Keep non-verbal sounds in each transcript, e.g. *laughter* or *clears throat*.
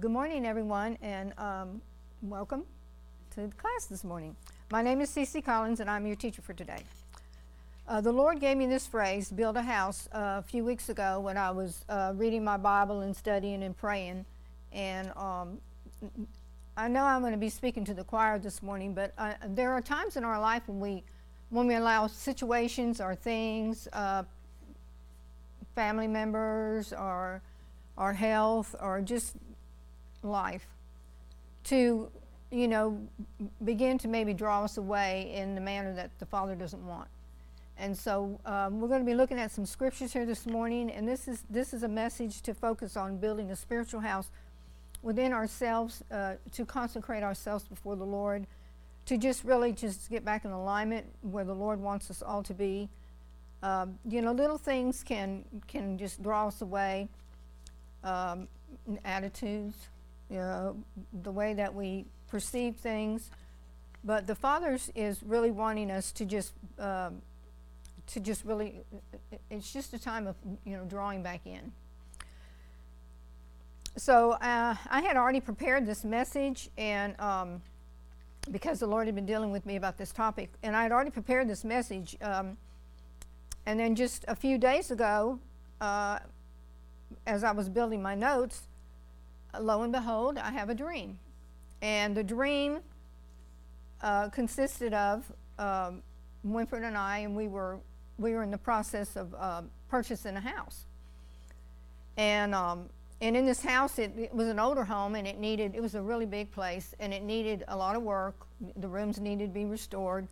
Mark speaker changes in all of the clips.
Speaker 1: good morning, everyone, and um, welcome to the class this morning. My name is Ceci Collins, and I'm your teacher for today. Uh, the Lord gave me this phrase, build a house, uh, a few weeks ago when I was uh, reading my Bible and studying and praying. And um, I know I'm going to be speaking to the choir this morning, but uh, there are times in our life when we, when we allow situations or things, uh, family members or our health or just life to you know begin to maybe draw us away in the manner that the father doesn't want. And so um, we're going to be looking at some scriptures here this morning and this is this is a message to focus on building a spiritual house within ourselves uh, to consecrate ourselves before the lord to just really just get back in alignment where the lord wants us all to be. Um, you know little things can can just draw us away um, attitudes, you know, the way that we perceive things. But the Father's is really wanting us to just um, to just really. It's just a time of you know drawing back in. So uh, I had already prepared this message, and um, because the Lord had been dealing with me about this topic, and I had already prepared this message. Um, and then just a few days ago, uh, as I was building my notes, lo and behold, I have a dream. And the dream uh, consisted of um, Winford and I, and we were, we were in the process of uh, purchasing a house. And, um, and in this house, it, it, was an older home, and it needed, it was a really big place, and it needed a lot of work. The rooms needed to be restored.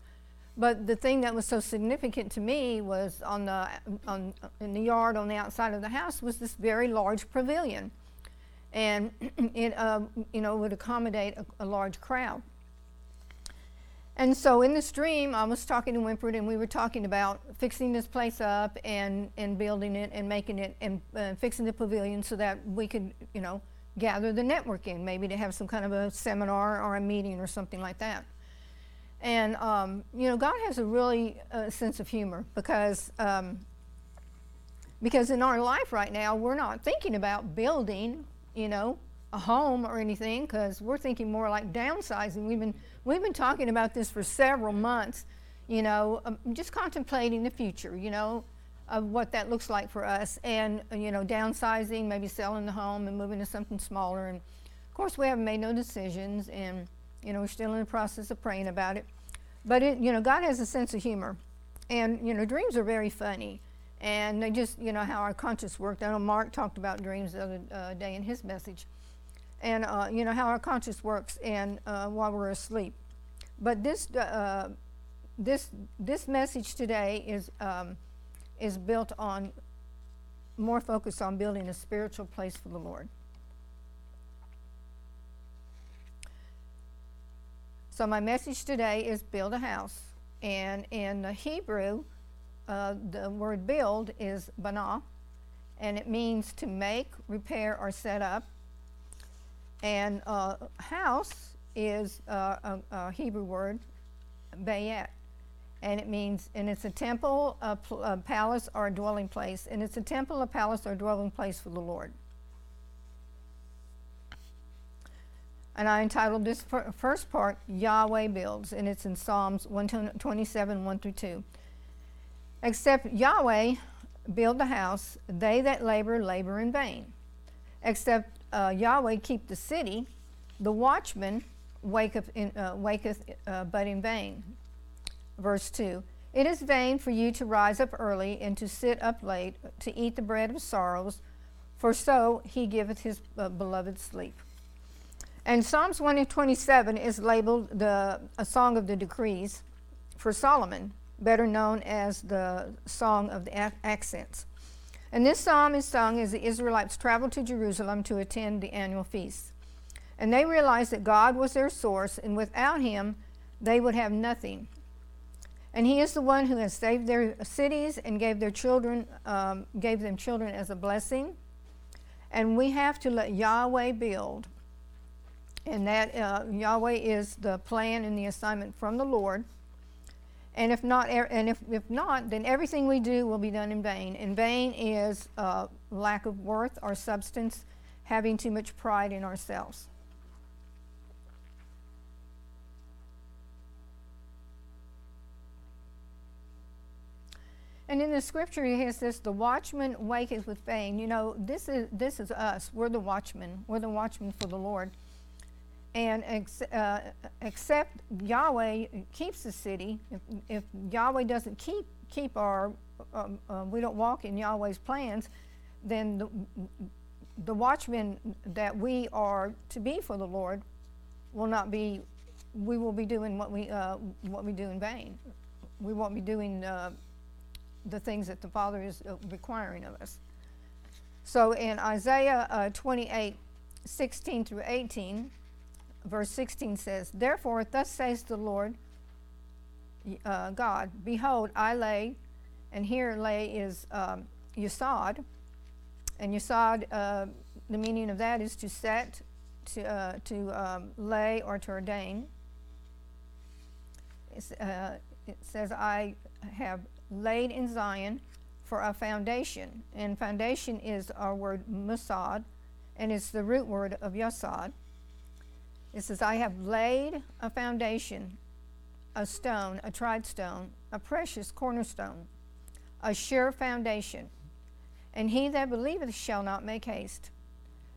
Speaker 1: But the thing that was so significant to me was on the, on, in the yard on the outside of the house was this very large pavilion. And *clears throat* it, uh, you know, would accommodate a, a, large crowd. And so in this dream, I was talking to Winford, and we were talking about fixing this place up and, and building it and making it and uh, fixing the pavilion so that we could, you know, gather the network in, maybe to have some kind of a seminar or a meeting or something like that. And, um, you know, God has a really uh, sense of humor because, um, because in our life right now, we're not thinking about building, you know, a home or anything because we're thinking more like downsizing. We've been, we've been talking about this for several months, you know, um, just contemplating the future, you know, of what that looks like for us and, uh, you know, downsizing, maybe selling the home and moving to something smaller. And of course, we haven't made no decisions and you know, we're still in the process of praying about it. But, it, you know, God has a sense of humor. And, you know, dreams are very funny. And they just, you know, how our conscience works. I know Mark talked about dreams the other uh, day in his message. And, uh, you know, how our conscience works and uh, while we're asleep. But this, uh, this, this message today is, um, is built on more focus on building a spiritual place for the Lord. So my message today is build a house. And in the Hebrew, uh, the word build is bana, and it means to make, repair, or set up. And uh, house is uh, a, a, Hebrew word, bayet, and it means, and it's a temple, a, pl- a palace, or a dwelling place. And it's a temple, a palace, or a dwelling place for the Lord. And I entitled this first part, Yahweh Builds, and it's in Psalms 127, 1 through 2. Except Yahweh build the house, they that labor, labor in vain. Except uh, Yahweh keep the city, the watchman waketh, in, uh, waketh uh, but in vain. Verse 2 It is vain for you to rise up early and to sit up late, to eat the bread of sorrows, for so he giveth his uh, beloved sleep. And Psalms 127 is labeled the, a song of the degrees for Solomon, better known as the Song of the Ascents. And this psalm is sung as the Israelites traveled to Jerusalem to attend the annual feast. And they realized that God was their source, and without Him, they would have nothing. And He is the one who has saved their cities and gave their children, um, gave them children as a blessing. And we have to let Yahweh build and that uh, Yahweh is the plan and the assignment from the Lord. And if not, and if, if not, then everything we do will be done in vain. In vain is uh, lack of worth or substance, having too much pride in ourselves. And in the scripture, he says, "The watchman waketh with vain." You know, this is this is us. We're the watchmen. We're the watchmen for the Lord. And ex- uh, except Yahweh keeps the city, if, if Yahweh doesn't keep keep our, um, uh, we don't walk in Yahweh's plans, then the, the watchmen that we are to be for the Lord will not be. We will be doing what we uh, what we do in vain. We won't be doing uh, the things that the Father is uh, requiring of us. So in Isaiah uh, 28 16 through 18, verse 16 says, Therefore, thus says the Lord uh, God, Behold, I lay, and here lay is um, Yesod, and Yesod, uh, the meaning of that is to set, to, uh, to um, lay, or to ordain. Uh, it says, I have laid in Zion for a foundation. And foundation is our word musad, and it's the root word of yasad. It says, I have laid a foundation, a stone, a tried stone, a precious cornerstone, a sure foundation. And he that believeth shall not make haste.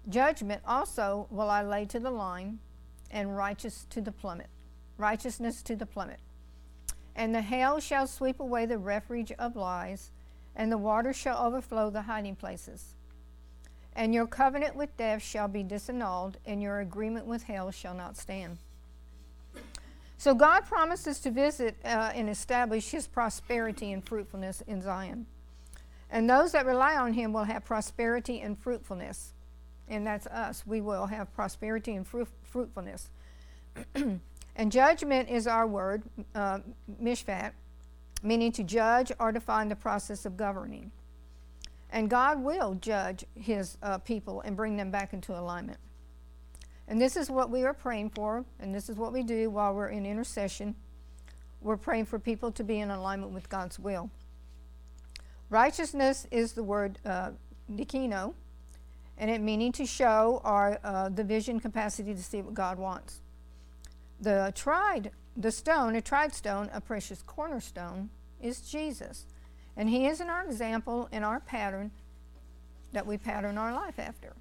Speaker 1: Judgment also will I lay to the line, and righteous to the plummet, righteousness to the plummet. And the hail shall sweep away the refuge of lies, and the water shall overflow the hiding places. And your covenant with death shall be disannulled, and your agreement with hell shall not stand. So God promises to visit uh, and establish his prosperity and fruitfulness in Zion. And those that rely on him will have prosperity and fruitfulness. And that's us. We will have prosperity and fruitfulness. *clears throat* And judgment is our word, uh, mishpat, meaning to judge or define the process of governing. And God will judge his uh, people and bring them back into alignment. And this is what we are praying for, and this is what we do while we're in intercession. We're praying for people to be in alignment with God's will. Righteousness is the word uh, dikino, and it meaning to show our uh, the vision capacity to see what God wants. The tried, the stone, a tried stone, a precious cornerstone, is Jesus. And he is in our example, in our pattern that we pattern our life after.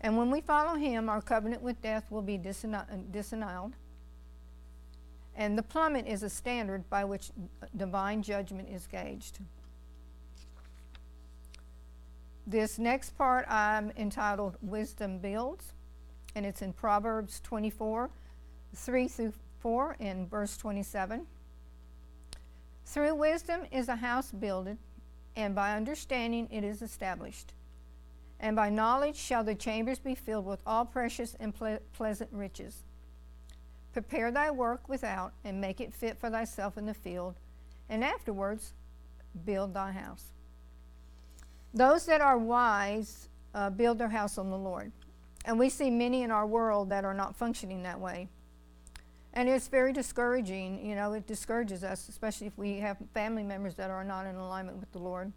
Speaker 1: And when we follow him, our covenant with death will be disannulled. And the plummet is a standard by which divine judgment is gauged. This next part I'm entitled Wisdom Builds, and it's in Proverbs 24 3 through 4 in verse 27. Through wisdom is a house builded, and by understanding it is established. And by knowledge shall the chambers be filled with all precious and ple- pleasant riches. Prepare thy work without, and make it fit for thyself in the field, and afterwards build thy house. Those that are wise uh, build their house on the Lord. And we see many in our world that are not functioning that way. And it's very discouraging. You know, it discourages us, especially if we have family members that are not in alignment with the Lord.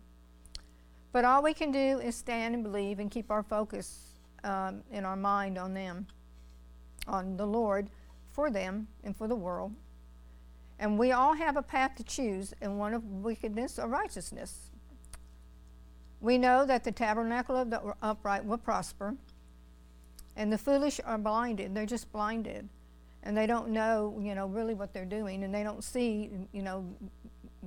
Speaker 1: But all we can do is stand and believe and keep our focus um, in our mind on them, on the Lord, for them and for the world. And we all have a path to choose, and one of wickedness or righteousness. We know that the tabernacle of the upright will prosper, and the foolish are blinded. They're just blinded and they don't know, you know, really what they're doing, and they don't see, you know,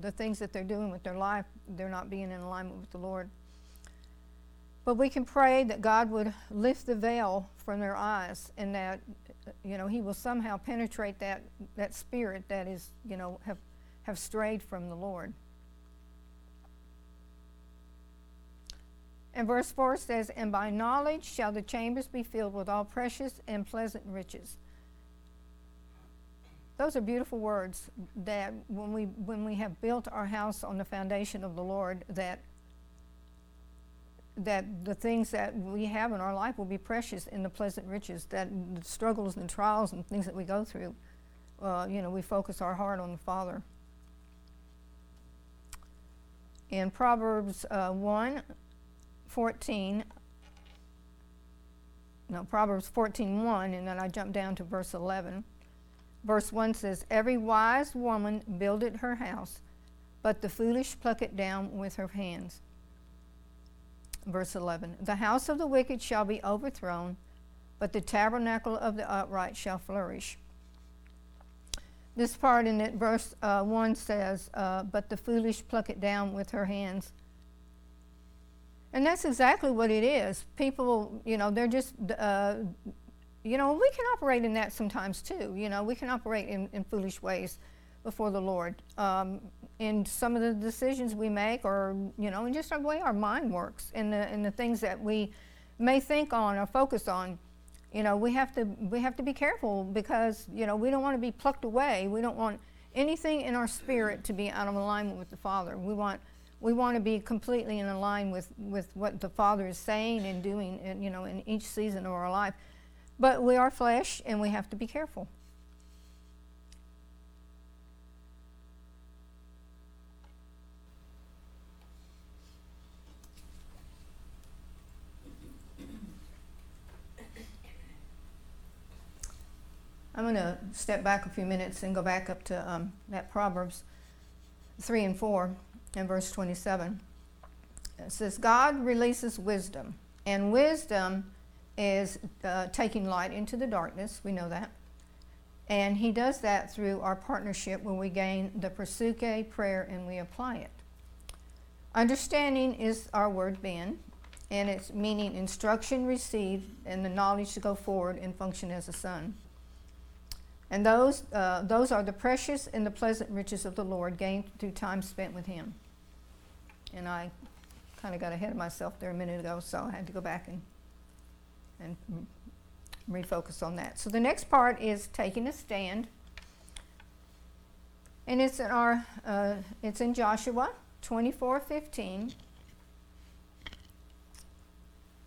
Speaker 1: the things that they're doing with their life. They're not being in alignment with the Lord. But we can pray that God would lift the veil from their eyes, and that, you know, He will somehow penetrate that that spirit that is, you know, have have strayed from the Lord. And verse 4 says, And by knowledge shall the chambers be filled with all precious and pleasant riches. Those are beautiful words that when we, when we have built our house on the foundation of the Lord, that, that the things that we have in our life will be precious in the pleasant riches, that the struggles and trials and things that we go through, uh, you know, we focus our heart on the Father. In Proverbs uh, 1 14, no, Proverbs 14:1, and then I jump down to verse 11. Verse 1 says, Every wise woman builded her house, but the foolish pluck it down with her hands. Verse 11 The house of the wicked shall be overthrown, but the tabernacle of the upright shall flourish. This part in it, verse uh, 1 says, uh, But the foolish pluck it down with her hands. And that's exactly what it is. People, you know, they're just, uh, you know, we can operate in that sometimes too. You know, we can operate in, in foolish ways before the Lord. Um, in some of the decisions we make, or, you know, in just the way our mind works, and the, and the things that we may think on or focus on you know we have to we have to be careful because you know we don't want to be plucked away we don't want anything in our spirit to be out of alignment with the father we want we want to be completely in line with with what the father is saying and doing in, you know in each season of our life but we are flesh and we have to be careful I'm going to step back a few minutes and go back up to um, that Proverbs 3 and 4 and verse 27. It says, God releases wisdom, and wisdom is uh, taking light into the darkness. We know that. And he does that through our partnership when we gain the Prasuke prayer and we apply it. Understanding is our word ben, and it's meaning instruction received and the knowledge to go forward and function as a son. And those, uh, those are the precious and the pleasant riches of the Lord gained through time spent with Him. And I kind of got ahead of myself there a minute ago, so I had to go back and, and refocus on that. So the next part is taking a stand. And it's in our, uh, it's in Joshua 24 15.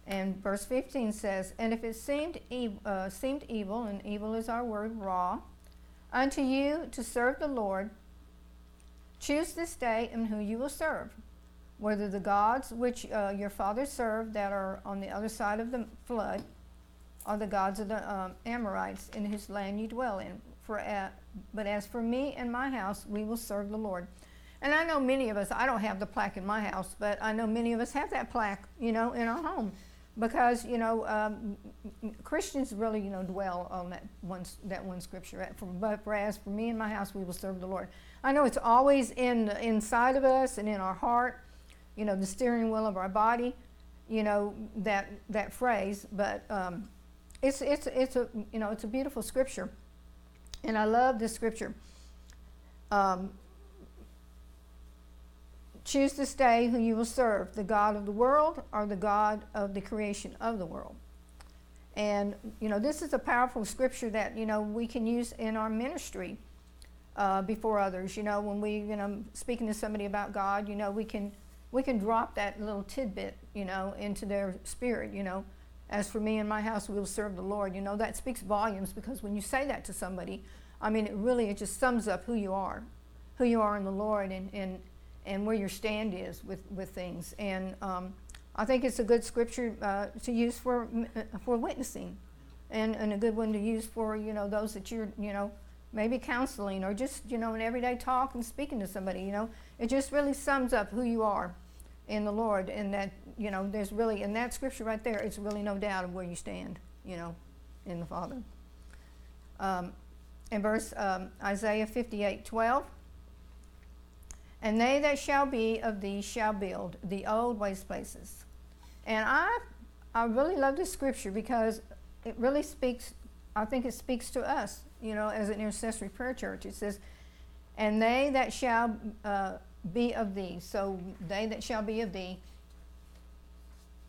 Speaker 1: And verse 15 says, And if it seemed, ev- uh, seemed evil, and evil is our word, raw, unto you to serve the Lord, choose this day and who you will serve, whether the gods which uh, your fathers served that are on the other side of the flood, are the gods of the um, Amorites in whose land you dwell in. For, but as for me and my house, we will serve the Lord. And I know many of us, I don't have the plaque in my house, but I know many of us have that plaque, you know, in our home because you know um, Christians really you know dwell on that one that one scripture. But for as for me and my house, we will serve the Lord. I know it's always in inside of us and in our heart, you know, the steering wheel of our body, you know that that phrase. But um, it's it's it's a you know it's a beautiful scripture, and I love this scripture. Um, Choose this day who you will serve, the God of the world or the God of the creation of the world. And, you know, this is a powerful scripture that, you know, we can use in our ministry uh, before others. You know, when we, you know, speaking to somebody about God, you know, we can, we can drop that little tidbit, you know, into their spirit, you know. As for me and my house, we will serve the Lord. You know, that speaks volumes because when you say that to somebody, I mean, it really, it just sums up who you are, who you are in the Lord. And, and, and where your stand is with, with things. And um, I think it's a good scripture uh, to use for, uh, for witnessing and, and a good one to use for, you know, those that you're, you know, maybe counseling or just, you know, an everyday talk and speaking to somebody, you know. It just really sums up who you are in the Lord and that, you know, there's really, in that scripture right there, it's really no doubt of where you stand, you know, in the Father. Um, in verse um, Isaiah 58 12, and they that shall be of thee shall build the old waste places. And I, I really love this scripture because it really speaks, I think it speaks to us, you know, as an intercessory prayer church. It says, and they that shall uh, be of thee. So they that shall be of thee,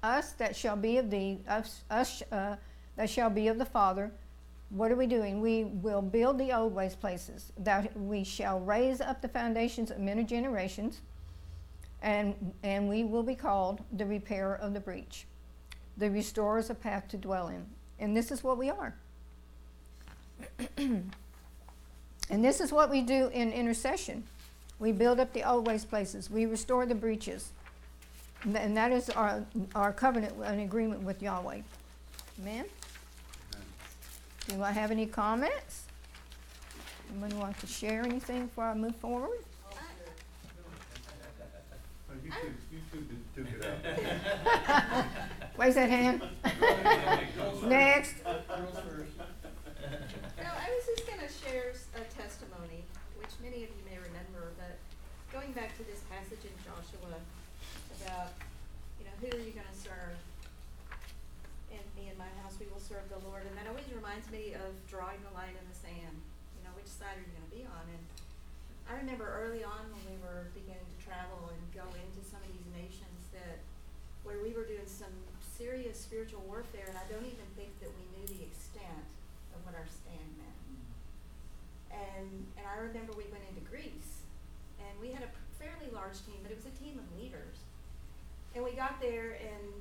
Speaker 1: us that shall be of thee, us, us uh, that shall be of the Father, what are we doing? We will build the old waste places, that we shall raise up the foundations of many generations, and, and we will be called the repairer of the breach, the restorers of path to dwell in. And this is what we are. *clears throat* and this is what we do in intercession. We build up the old waste places, we restore the breaches. And that is our, our covenant and agreement with Yahweh. Amen? Do I have any comments? Anyone want to share anything before I move forward?
Speaker 2: Oh, you two, you two took it out.
Speaker 1: Raise that hand. *laughs* Next.
Speaker 3: No, I was just gonna share s- a testimony, which many of you may remember, but going back to this passage in Joshua about, you know, who are you gonna serve? And me and my house, we will serve the Lord, and that always reminds me of drawing the line in the sand, you know, which side are you gonna be on? And I remember early on when we were beginning to travel and go into some of these nations that, where we were doing some serious spiritual warfare, and I don't even think that we knew the extent of what our stand meant. And, and I remember we went into Greece, and we had a fairly large team, but it was a team of leaders. And we got there, and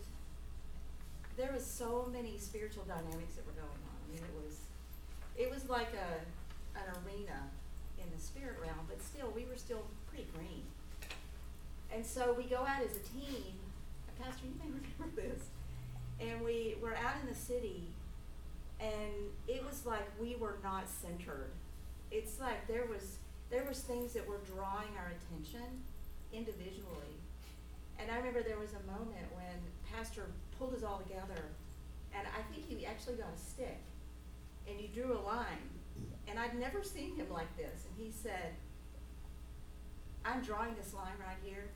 Speaker 3: there was so many spiritual dynamics that were going on. I mean, it was, it was like a, an arena in the spirit realm, but still, we were still pretty green. And so we go out as a team, Pastor, you may *laughs* remember this, and we were out in the city, and it was like we were not centered. It's like there was there was things that were drawing our attention individually. And I remember there was a moment when Pastor pulled us all together, and I think he actually got a stick, and he drew a line. And I'd never seen him like this, and he said, I'm drawing this line right here.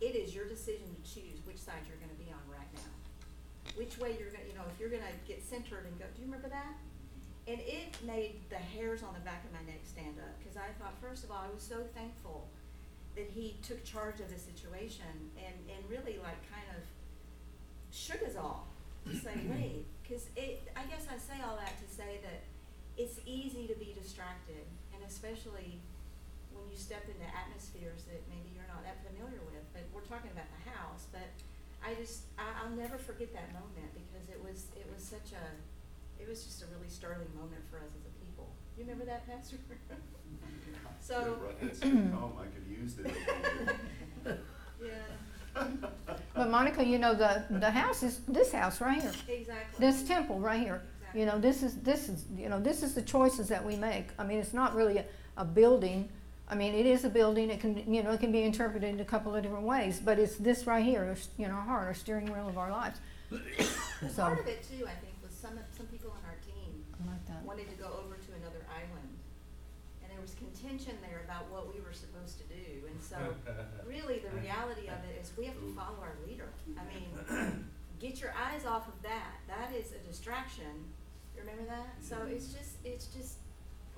Speaker 3: It is your decision to choose which side you're gonna be on right now. Which way you're gonna, you know, if you're gonna get centered and go, do you remember that? And it made the hairs on the back of my neck stand up, cause I thought, first of all, I was so thankful that he took charge of the situation and, and really like kind of shook us all to say, *clears throat* wait, cause it, I guess I say all that to say that it's easy to be distracted, and especially when you step into atmospheres that maybe you're not that familiar with, but we're talking about the house, but I just, I, I'll never forget that moment because it was, it was such a, it was just a really sterling moment for us as a people. You remember that, Pastor? *laughs* So,
Speaker 2: Right, *clears throat* home, oh, I could use it.
Speaker 3: yeah,
Speaker 1: But Monica, you know, the, the house is this house right here.
Speaker 3: exactly.
Speaker 1: This temple right here. You know, this is, this is, you know, this is the choices that we make. I mean, it's not really a, a building. I mean, it is a building. It can, you know, it can be interpreted in a couple of different ways, but it's this right here, you know, our heart, our steering wheel of our lives. *coughs* So,
Speaker 3: Part of it too, I think, was some, some people on our team
Speaker 1: like that.
Speaker 3: wanted to go over to another island. And there was contention there about what we were supposed to do. And so *laughs* really the reality of it is we have to follow our leader. I mean, *coughs* get your eyes off of that. That is a distraction. You remember that? So it's just, it's just,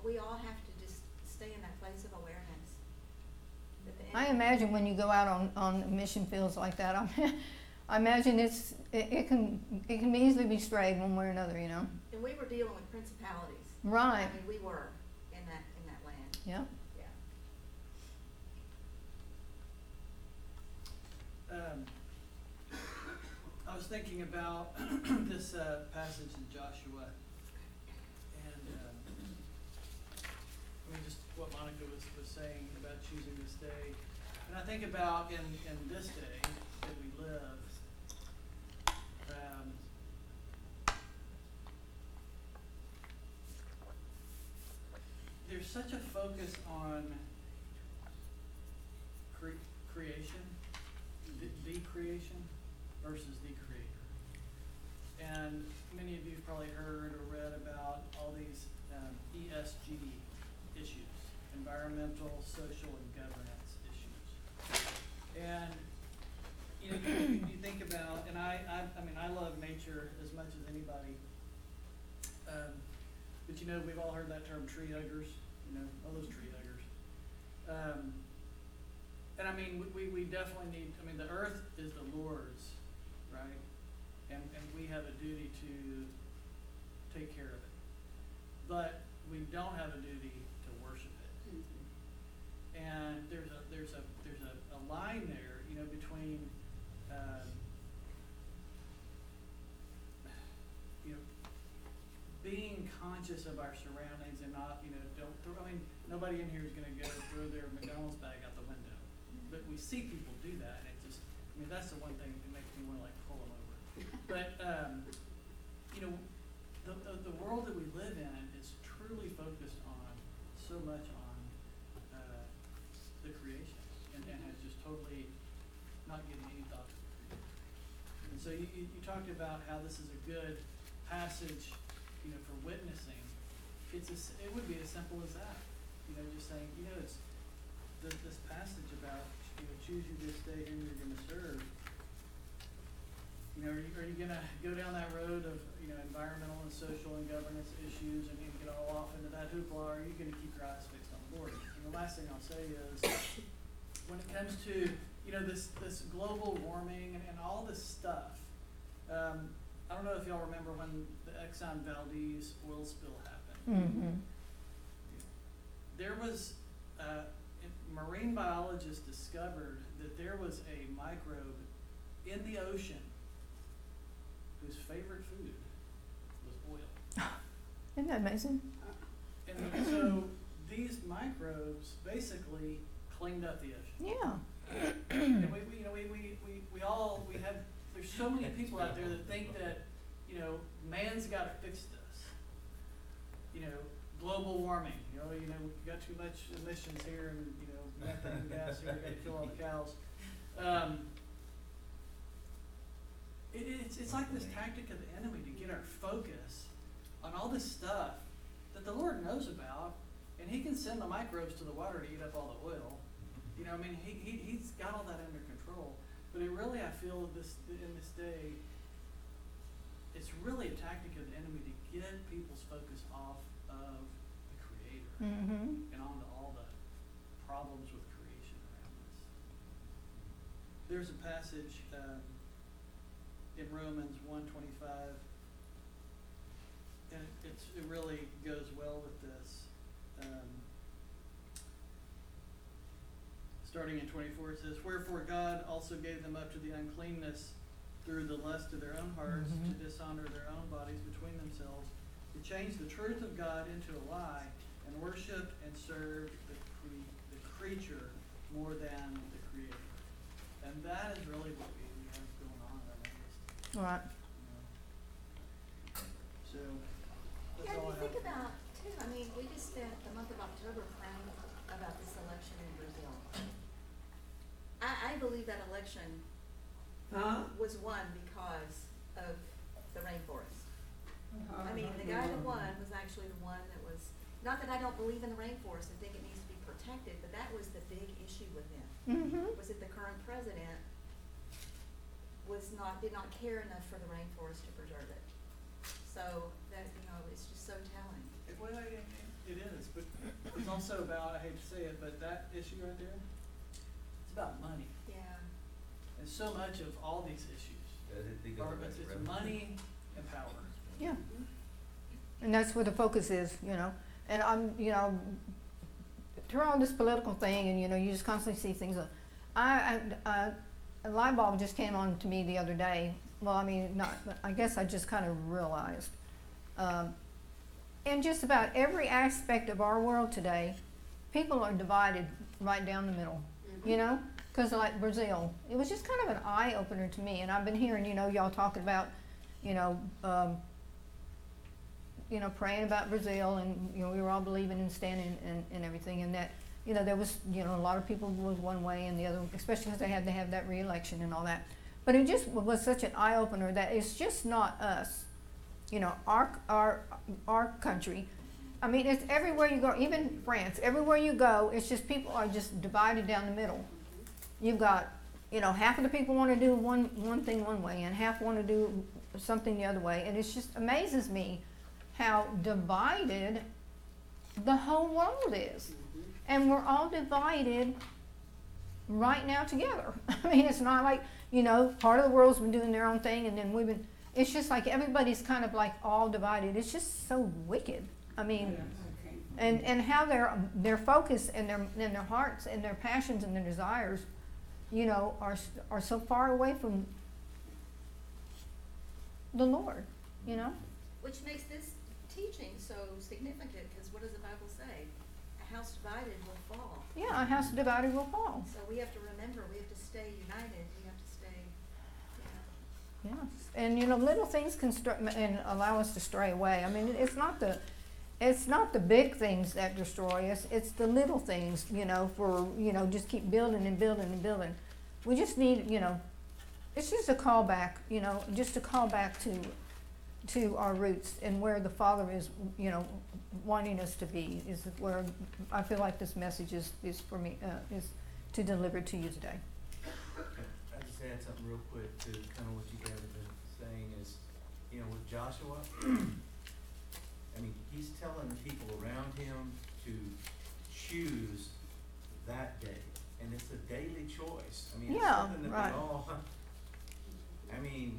Speaker 3: we all have to just stay in that place of awareness.
Speaker 1: I imagine when you go out on, on mission fields like that, I, *laughs* I imagine it's, it, it can, it can easily be strayed one way or another, you know?
Speaker 3: And we were dealing with principalities.
Speaker 1: Right,
Speaker 3: I mean, we were in that, in that land,
Speaker 1: yeah.
Speaker 3: yeah.
Speaker 4: Um, *coughs* I was thinking about *coughs* this uh, passage in Joshua, and um, I mean, just what Monica was, was saying about choosing this day. And I think about in, in this day that we live, um, there's such a focus on cre- creation, the, the creation versus the creator. And many of you have probably heard or read about all these um, ESG issues, environmental, social, and governance issues. And you know, you, you think about, and I, I, I mean, I love nature as much as anybody. Um, but you know, we've all heard that term tree huggers, you know, all those tree huggers. Um, and I mean, we, we definitely need, I mean, the earth is the Lord's, right? And, and we have a duty to take care of it. But we don't have a duty. And there's a, there's a, there's a, a line there, you know, between, um, you know, being conscious of our surroundings and not, you know, don't throw, I mean, nobody in here is gonna go throw their McDonald's bag out the window. But we see people do that, and it just, I mean, that's the one thing that makes me wanna like pull them over. *laughs* But, um, you know, the, the, the world that we live in is truly focused on so much on uh, the creation and, and has just totally not given any thought to the creation. And so you, you, you talked about how this is a good passage, you know, for witnessing. It's as, it would be as simple as that, you know, just saying, you know, it's this, this passage about, you know, choose you this day whom you're gonna serve. You know, are you, are you gonna go down that road of, you know, environmental and social and governance issues and you get all off into that hoopla, or are you gonna keep your eyes fixed on the Lord? And the last thing I'll say is, when it comes to, you know, this, this global warming and, and all this stuff, um, I don't know if y'all remember when the Exxon Valdez oil spill happened
Speaker 1: Mm-hmm.
Speaker 4: there was uh, marine biologists discovered that there was a microbe in the ocean whose favorite food was oil. *laughs*
Speaker 1: Isn't that amazing?
Speaker 4: And so these microbes basically cleaned up the ocean.
Speaker 1: Yeah.
Speaker 4: And we, we, you know, we, we, we, we all, we have, there's so many people out there that think that, you know, man's gotta fix this. You know, global warming, you know, you know, we got too much emissions here and, you know, methane gas here, we gotta kill all the cows. Um, it, it's, it's like this tactic of the enemy to get our focus on all this stuff that the Lord knows about, and He can send the microbes to the water to eat up all the oil. You know, I mean, he, he, he's got all that under control. But it really, I feel this, in this day, it's really a tactic of the enemy to get people's focus off of the Creator
Speaker 1: Mm-hmm.
Speaker 4: and onto all the problems with creation around us. There's a passage um, in Romans one twenty-five, and it, it's, it really goes well with this. Um, starting in twenty-four, it says, "Wherefore God also gave them up to the uncleanness through the lust of their own hearts, to
Speaker 1: Mhm.
Speaker 4: dishonor their own bodies between themselves, to change the truth of God into a lie, and worship and serve the cre- the creature more than the Creator." And that is really what we, we have going on around us,
Speaker 1: Right.
Speaker 4: you know. So, that's
Speaker 3: Yeah,
Speaker 4: all
Speaker 3: you
Speaker 4: I
Speaker 3: think about too, I mean, we just spent the month of October praying about this election in Brazil. I, I believe that election
Speaker 5: Huh?
Speaker 3: was won because of the rainforest. I mean, the
Speaker 5: Uh-huh.
Speaker 3: guy that won was actually the one that was, not that I don't believe in the rainforest and think it needs to be protected, but that was the big issue with him.
Speaker 1: Mm-hmm.
Speaker 3: Was that the current president was not, did not care enough for the rainforest to preserve it. So that, you know, it's just so telling.
Speaker 4: It, well, it, it- it is, but it's also about, I hate to say it, but that issue right there, it's about money.
Speaker 3: Yeah.
Speaker 4: And so much of all these issues are, it's, it's money and power.
Speaker 1: Yeah. And that's where the focus is, you know. And I'm, you know, throughout this political thing, and you know, you just constantly see things. Like, I, I, uh, a light bulb just came on to me the other day. Well, I mean, not. I guess I just kind of realized. Um, in just about every aspect of our world today, people are divided right down the middle. You know, because like Brazil, it was just kind of an eye opener to me. And I've been hearing, you know, y'all talking about, you know. Um, you know, praying about Brazil, and you know, we were all believing and standing and, and everything, and that, you know, there was, you know, a lot of people was one way and the other, especially because they had to have that reelection and all that. But it just was such an eye opener that it's just not us, you know, our our our country. I mean, it's everywhere you go, even France. Everywhere you go, it's just people are just divided down the middle. You've got, you know, half of the people want to do one one thing one way, and half want to do something the other way, and it just amazes me how divided the whole world is. Mm-hmm. And we're all divided right now together. *laughs* I mean, it's not like, you know, part of the world's been doing their own thing and then we've been, it's just like everybody's kind of like all divided. It's just so wicked. I mean, and, and how their, their focus and their, and their hearts and their passions and their desires, you know, are, are so far away from the Lord, you know?
Speaker 3: Which makes this teaching so significant, because what does the Bible say? A house divided will fall.
Speaker 1: Yeah, a house divided will fall.
Speaker 3: So we have to remember, we have to stay united, we have to stay,
Speaker 1: Yeah, and you know, little things can str- and allow us to stray away. I mean, it's not the, it's not the big things that destroy us. It's the little things, you know, for you know, just keep building and building and building. We just need, you know, it's just a callback, you know, just a callback to, to our roots and where the Father is, you know, wanting us to be. Is where I feel like this message is is for me uh, is to deliver to you today.
Speaker 2: I just add something real quick to kind of what you guys have been saying is, you know, with Joshua, I mean, he's telling the people around him to choose that day. And it's a daily choice. I mean, it's
Speaker 1: Yeah,
Speaker 2: something that
Speaker 1: right.
Speaker 2: we all, *laughs* I mean,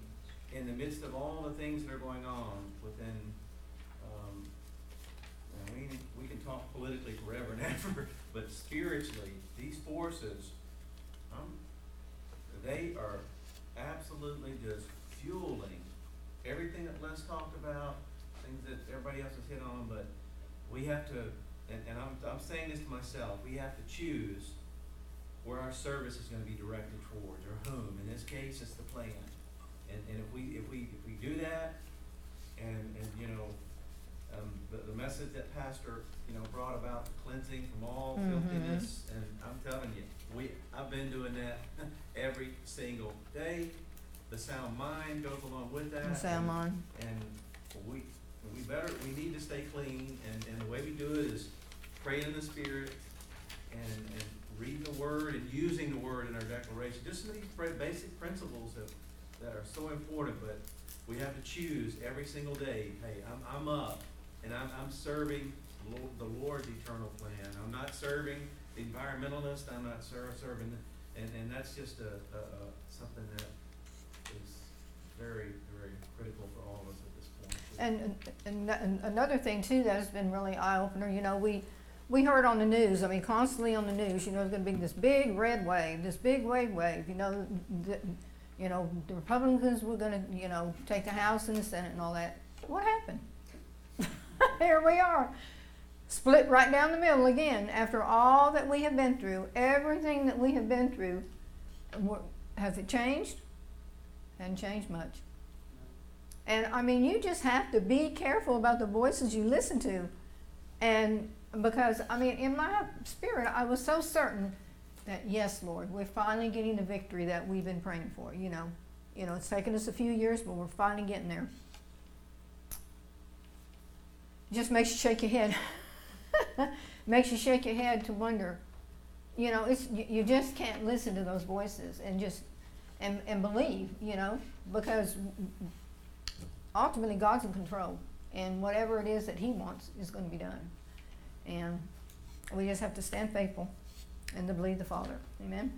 Speaker 2: in the midst of all the things that are going on within, um, know, we, we can talk politically forever and *laughs* ever, but spiritually, these forces, um, they are absolutely just fueling everything that Les talked about, things that everybody else has hit on, but we have to, and, and I'm, I'm saying this to myself, we have to choose where our service is gonna be directed towards, or whom, in this case, it's the plan. And, and if we, if we, if we do that, and, and, you know, um, the, the message that Pastor, you know, brought about the cleansing from all
Speaker 1: Mhm.
Speaker 2: filthiness, and I'm telling you, we, I've been doing that *laughs* every single day. The sound mind goes along with that.
Speaker 1: And Sam
Speaker 2: and-
Speaker 1: on.
Speaker 2: and we, we better, we need to stay clean, and, and the way we do it is pray in the spirit and, and read the word and using the word in our declaration. Just some of these basic principles that, that are so important, but we have to choose every single day, hey, I'm, I'm up, and I'm, I'm serving the Lord's eternal plan. I'm not serving the environmentalist, I'm not ser- serving, and, and that's just a, a, a, something that is very, very critical for all of us at this point.
Speaker 1: And, and, and another thing too that has been really eye opener, you know, we, we heard on the news, I mean, constantly on the news, you know, there's gonna be this big red wave, this big wave wave, you know, the, you know, the Republicans were gonna, you know, take the House and the Senate and all that. What happened? *laughs* Here we are, split right down the middle again, after all that we have been through, everything that we have been through. Has it changed? Hasn't changed much. And I mean, you just have to be careful about the voices you listen to. And because, I mean, in my spirit, I was so certain that, yes, Lord, we're finally getting the victory that we've been praying for. You know, you know, it's taken us a few years, but we're finally getting there. Just makes you shake your head. *laughs* makes you shake your head to wonder. You know, it's you, you just can't listen to those voices and just and, and believe. You know, because ultimately God's in control, and whatever it is that He wants is going to be done. And we just have to stand faithful and to believe the Father. Amen.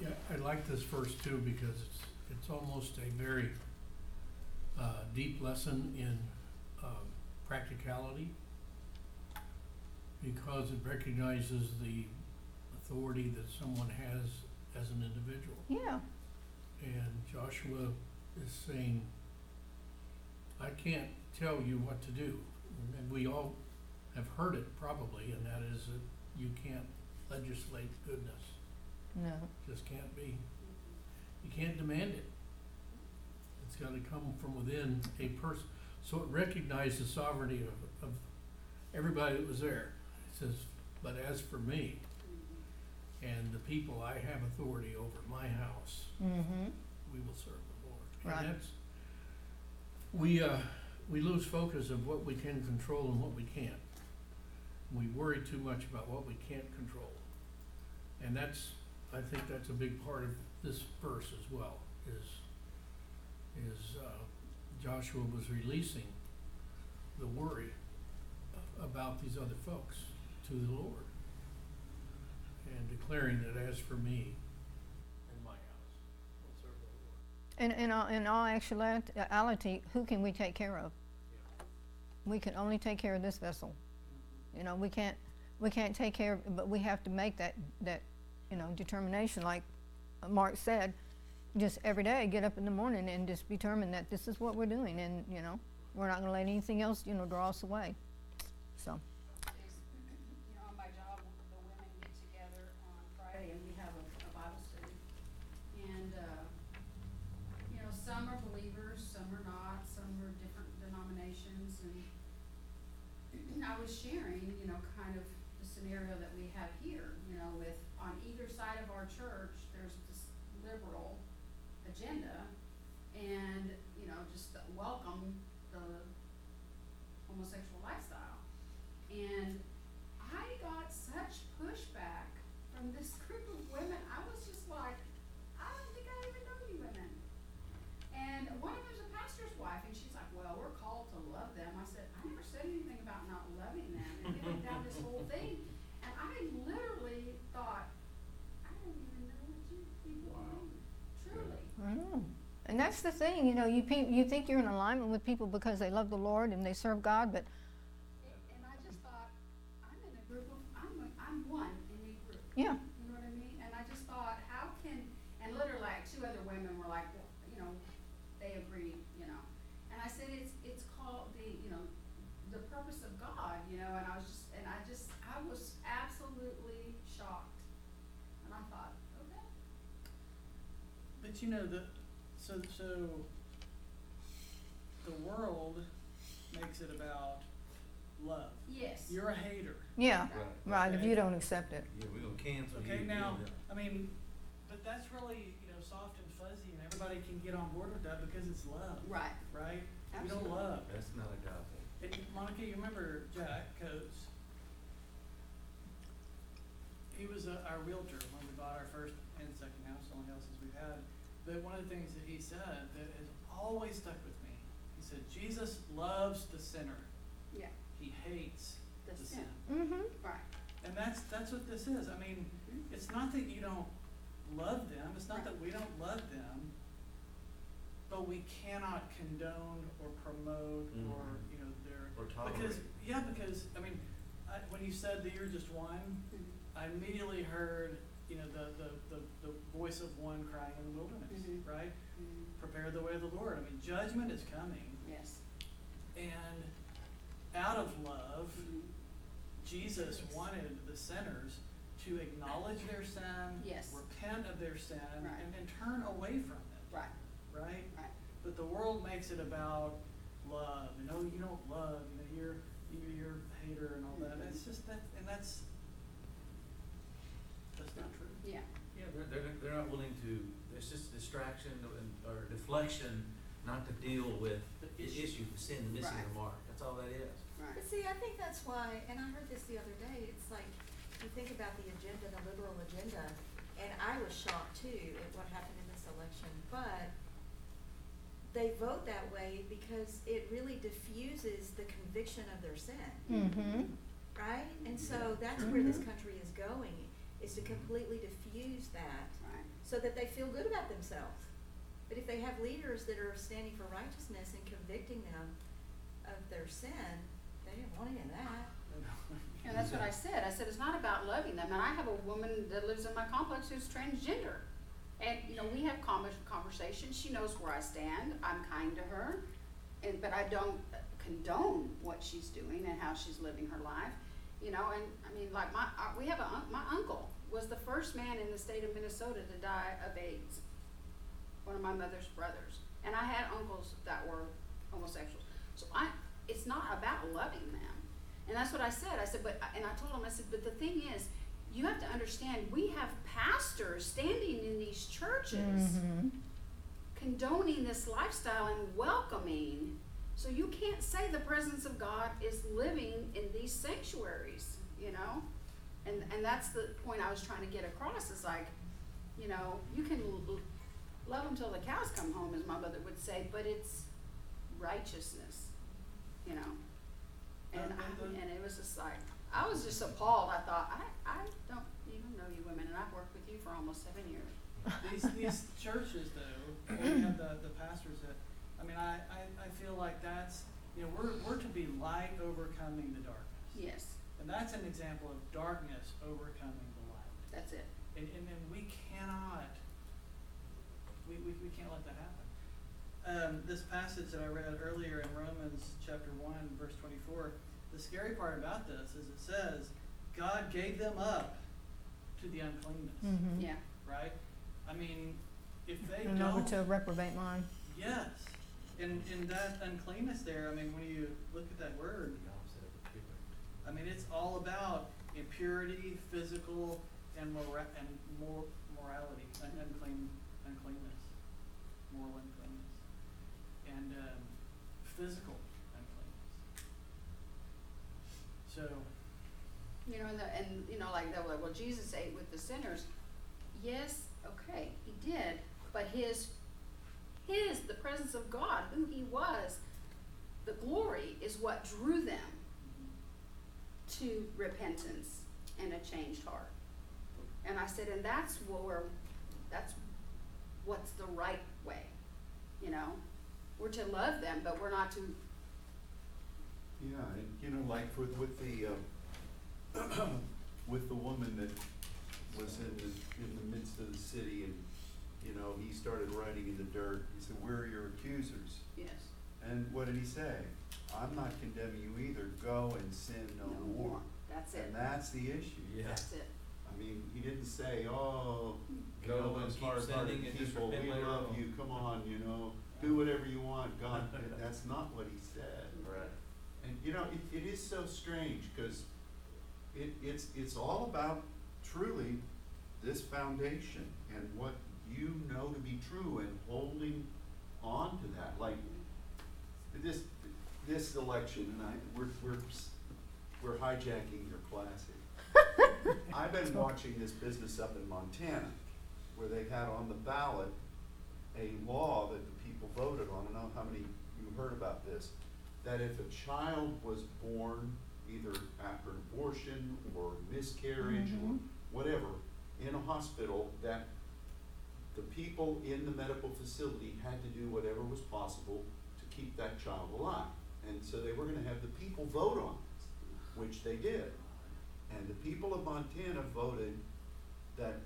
Speaker 5: Yeah, I like this verse too because it's, it's almost a very, uh, deep lesson in, um, practicality. Because it recognizes the authority that someone has as an individual.
Speaker 1: Yeah.
Speaker 5: And Joshua is saying, I can't tell you what to do. And we all have heard it probably, and that is that you can't legislate goodness.
Speaker 1: No.
Speaker 5: Just can't be, you can't demand it. It's gotta come from within a person. So it recognized the sovereignty of, of everybody that was there. It says, but as for me and the people I have authority over my house,
Speaker 1: Mm-hmm.
Speaker 5: we will serve the Lord.
Speaker 1: Right.
Speaker 5: And that's, we, uh, we lose focus of what we can control and what we can't. We worry too much about what we can't control. And that's, I think that's a big part of this verse as well, is, is, uh, Joshua was releasing the worry about these other folks to the Lord. And declaring that as for me and my house, we'll serve the Lord.
Speaker 1: And in all, in all actuality, who can we take care of? We can only take care of this vessel. You know, we can't we can't take care of, but we have to make that that you know determination, like Mark said, just every day get up in the morning and just determine that this is what we're doing, and you know we're not going to let anything else you know draw us away.
Speaker 6: Homosexual
Speaker 1: the thing, you know, you pe- you think you're in alignment with people because they love the Lord and they serve God, but
Speaker 6: And I just thought, I'm in a group of, I'm, a- I'm one in a group.
Speaker 1: yeah,
Speaker 6: You know what I mean? And I just thought, how can, and literally like two other women were like, well, you know, they agreed, you know. And I said, it's, it's called the, you know, the purpose of God, you know, and I was just, and I just, I was absolutely shocked. And I thought, okay.
Speaker 4: But you know, the, so, so, the world makes it about love.
Speaker 6: Yes.
Speaker 4: You're a hater.
Speaker 1: yeah,
Speaker 2: Right.
Speaker 1: right, if you don't accept it.
Speaker 2: Yeah, we're gonna cancel you.
Speaker 4: Okay, now. I mean, but that's really, you know, soft and fuzzy and everybody can get on board with that because it's love,
Speaker 6: Right.
Speaker 4: right? We don't
Speaker 6: Absolutely.
Speaker 4: love.
Speaker 2: That's not agape.
Speaker 4: And Monica, you remember Jack Coates? He was uh, our realtor when we bought our first and second house, the only houses we've had. But one of the things that he said that has always stuck with me, he said, Jesus loves the sinner.
Speaker 6: Yeah.
Speaker 4: He hates
Speaker 6: The
Speaker 4: the
Speaker 6: sin.
Speaker 4: sin.
Speaker 1: Mm-hmm.
Speaker 6: Right.
Speaker 4: And that's, that's what this is. I mean, it's not that you don't love them, it's not that we don't love them, but we cannot condone or promote or,
Speaker 2: Mhm.
Speaker 4: you know, their.
Speaker 2: Or
Speaker 4: Because,
Speaker 2: tolerate.
Speaker 4: yeah, because, I mean, I, when you said that you're just one. I immediately heard, you know, the, the, the, the voice of one crying in the wilderness,
Speaker 6: Mhm.
Speaker 4: right?
Speaker 6: Mhm.
Speaker 4: Prepare the way of the Lord. I mean, judgment is coming,
Speaker 6: Yes.
Speaker 4: and out of love,
Speaker 6: Mhm.
Speaker 4: Jesus wanted the sinners to acknowledge their sin,
Speaker 6: Yes.
Speaker 4: repent of their sin,
Speaker 6: Right.
Speaker 4: and, and turn away from it,
Speaker 6: Right.
Speaker 4: right?
Speaker 6: Right.
Speaker 4: But the world makes it about love, You know, you don't love, you know, you're, you're, you're a hater and all that.
Speaker 6: Mhm.
Speaker 4: It's just that, and that's, that's not true.
Speaker 6: Yeah.
Speaker 2: Yeah, they're, they're, they're not willing to, it's just a distraction and- or deflection, not to deal with the
Speaker 4: The issue.
Speaker 2: issue, the sin, missing
Speaker 6: Right.
Speaker 2: the mark. That's all that is.
Speaker 6: Right.
Speaker 3: But see, I think that's why, and I heard this the other day, it's like, you think about the agenda, the liberal agenda, and I was shocked too at what happened in this election, but they vote that way because it really diffuses the conviction of their sin,
Speaker 1: Mm-hmm.
Speaker 3: right? And so that's where this
Speaker 1: Mhm.
Speaker 3: country is going, is to completely diffuse that
Speaker 6: Right.
Speaker 3: so that they feel good about themselves. But if they have leaders that are standing for righteousness and convicting them of their sin, that.
Speaker 6: And that's what I said. I said, it's not about loving them. And I have a woman that lives in my complex who's transgender. And, you know, we have conversations. She knows where I stand. I'm kind to her. And, but I don't condone what she's doing and how she's living her life. You know, and I mean, like my, uh, we have a, my uncle was the first man in the state of Minnesota to die of AIDS. One of my mother's brothers. And I had uncles that were homosexuals. It's not about loving them. And that's what I said. I said, but, and I told him, I said, but the thing is, you have to understand, we have pastors standing in these churches
Speaker 1: Mm-hmm.
Speaker 6: condoning this lifestyle and welcoming. So you can't say the presence of God is living in these sanctuaries, you know? And, and that's the point I was trying to get across. Is like, you know, you can l- love them till the cows come home, as my mother would say, but it's righteousness, you know? And, I,
Speaker 4: and
Speaker 6: it was just like, I was just appalled. I thought, I, I don't even know you women, and I've worked with you for almost seven years.
Speaker 4: These, these *laughs* churches though, we have the, the pastors that, I mean, I, I, I feel like that's, you know, we're, we're to be light overcoming the darkness.
Speaker 6: Yes,
Speaker 4: And that's an example of darkness overcoming the light.
Speaker 6: that's it.
Speaker 4: And, and, and we cannot, we, we, we can't let that happen. Um, this passage that I read earlier in Romans chapter one, verse twenty-four, the scary part about this is it says, God gave them up to the uncleanness,
Speaker 1: Mm-hmm.
Speaker 6: Yeah.
Speaker 4: right? I mean, if they
Speaker 1: And
Speaker 4: don't,
Speaker 1: to a reprobate mind.
Speaker 4: yes, And, and that uncleanness there, I mean, when you look at that word, I mean, it's all about impurity, physical, and mora- and mor- morality, un- unclean, uncleanness, moral uncleanness, and um, physical uncleanness. So,
Speaker 6: You know, and the, and, you know, like, they were like, well, Jesus ate with the sinners. Yes, okay, he did, but his, his, the presence of God, who he was, the glory is what drew them to repentance and a changed heart. And I said, and that's where, that's what's the right way, you know? We're to love them, but we're not to,
Speaker 7: Yeah, and you know, like with, with the, uh, *clears throat* with the woman that was in the, in the midst of the city and, you know, he started writing in the dirt, he said, where are your accusers?
Speaker 6: yes,
Speaker 7: And what did he say? I'm not condemning you either, go and sin no
Speaker 6: no
Speaker 7: more.
Speaker 6: more, that's it,
Speaker 7: And that's the issue.
Speaker 2: Yeah.
Speaker 6: that's it.
Speaker 7: I mean, he didn't say, oh, you
Speaker 2: Go
Speaker 7: know,
Speaker 2: and
Speaker 7: those
Speaker 2: keep
Speaker 7: hard-hearted
Speaker 2: sinning and
Speaker 7: people, we love
Speaker 2: on."
Speaker 7: you, come on, you know, do whatever you want, God, *laughs* that's not what he said.
Speaker 2: Right.
Speaker 7: And you know, it, it is so strange, cause it, it's, it's all about truly this foundation and what you know to be true and holding on to that, like this, this election, and I, we're, we're, we're hijacking your class here. *laughs* I've been watching this business up in Montana, where they had on the ballot a law that the people voted on, I don't know how many you heard about this, that if a child was born either after an abortion or miscarriage or
Speaker 1: Mhm.
Speaker 7: whatever, in a hospital, that the people in the medical facility had to do whatever was possible to keep that child alive. And so they were gonna have the people vote on this, which they did. And the people of Montana voted that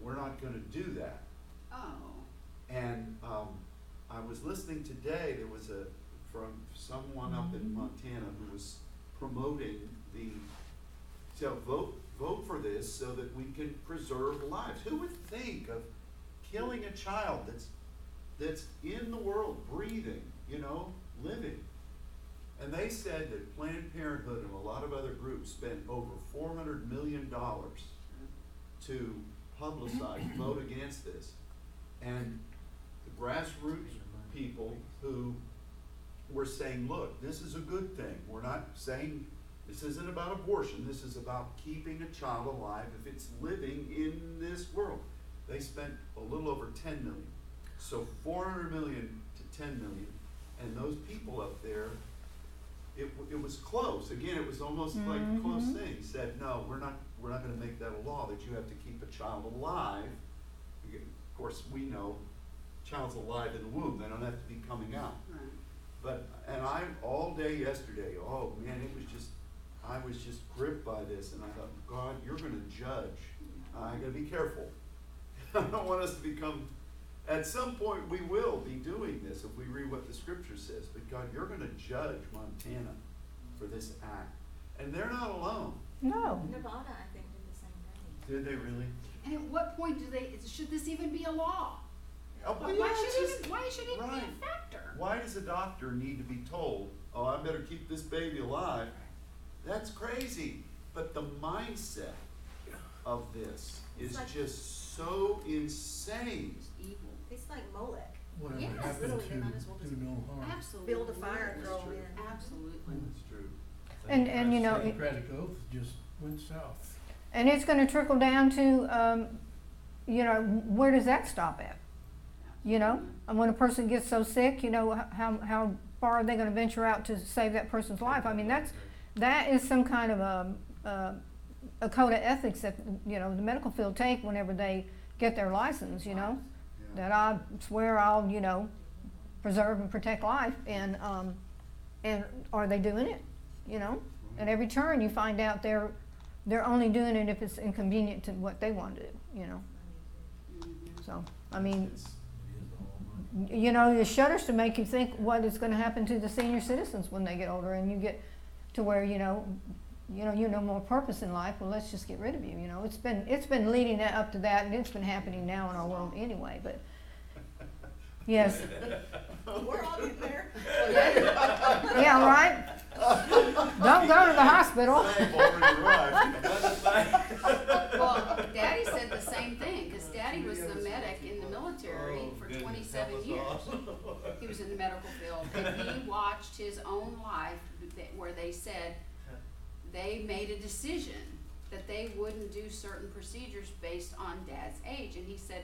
Speaker 7: we're not gonna do that.
Speaker 6: Oh,
Speaker 7: And, um, I was listening today, there was a, from someone up in mm-hmm. Montana who was promoting the, so vote, vote for this so that we can preserve lives. Who would think of killing a child that's, that's in the world, breathing, you know, living? And they said that Planned Parenthood and a lot of other groups spent over four hundred million dollars to publicize, vote against this. And the grassroots people who were saying, look, this is a good thing. We're not saying, this isn't about abortion, this is about keeping a child alive if it's living in this world. They spent a little over ten million. So four hundred million to ten million, and those people up there, it, it was close. Again, it was almost like a close thing. He said, no, we're not, we're not gonna make that a law, that you have to keep a child alive. Of course, we know, child's alive in the womb, they don't have to be coming out.
Speaker 6: right.
Speaker 7: But, and I, all day yesterday, oh man, it was just, I was just gripped by this, and I thought, God, you're gonna judge. I gotta be careful. *laughs* I don't want us to become, at some point, we will be doing this if we read what the scripture says, but God, you're gonna judge Montana for this act. And they're not alone.
Speaker 1: No.
Speaker 3: Nevada, I think, did the same thing.
Speaker 7: Did they really?
Speaker 6: And at what point do they, should this even be a law?
Speaker 7: Oh,
Speaker 6: Why,
Speaker 7: yeah,
Speaker 6: should
Speaker 7: just-
Speaker 6: even, why should it be a factor?
Speaker 7: Why does a doctor need to be told, oh, I better keep this baby alive? That's crazy. But the mindset of this is
Speaker 3: like-
Speaker 7: just so insane.
Speaker 6: It's evil.
Speaker 3: It's like Molech.
Speaker 5: Whatever
Speaker 6: Yes.
Speaker 5: happened
Speaker 3: Literally, they
Speaker 5: to
Speaker 3: might as well
Speaker 5: do
Speaker 3: just
Speaker 5: no harm.
Speaker 6: Absolutely.
Speaker 3: Build a fire and throw
Speaker 7: That's
Speaker 3: them
Speaker 7: true.
Speaker 3: in.
Speaker 6: Absolutely.
Speaker 7: That's true.
Speaker 1: And, and you know, it-
Speaker 5: Hippocratic oath just went south.
Speaker 1: and it's gonna trickle down to, um, you know, where does that stop at? You know, and when a person gets so sick, you know, how, how far are they gonna venture out to save that person's life? I mean, that's, that is some kind of a, a, a code of ethics that, you know, the medical field take whenever they get their license, you know?
Speaker 7: Yeah.
Speaker 1: That I swear I'll, you know, preserve and protect life, and, um, and are they doing it? You know? At every turn, you find out they're, they're only doing it if it's inconvenient to what they want to do, you know? So, I mean, you know, it shudders to make you think what is gonna happen to the senior citizens when they get older and you get to where, you know, you know, you know more purpose in life, well, let's just get rid of you, you know? It's been, it's been leading up to that and it's been happening now in our world anyway, but, *laughs* Yes.
Speaker 3: We're all getting there.
Speaker 1: Yeah, right? Don't go to the hospital.
Speaker 7: They've already arrived.
Speaker 6: Well, Daddy said the same thing, cause Daddy was the for
Speaker 2: goodness,
Speaker 6: twenty-seven
Speaker 2: help us
Speaker 6: years. He was in the medical field, and he *laughs* watched his own life where they said they made a decision that they wouldn't do certain procedures based on dad's age, and he said,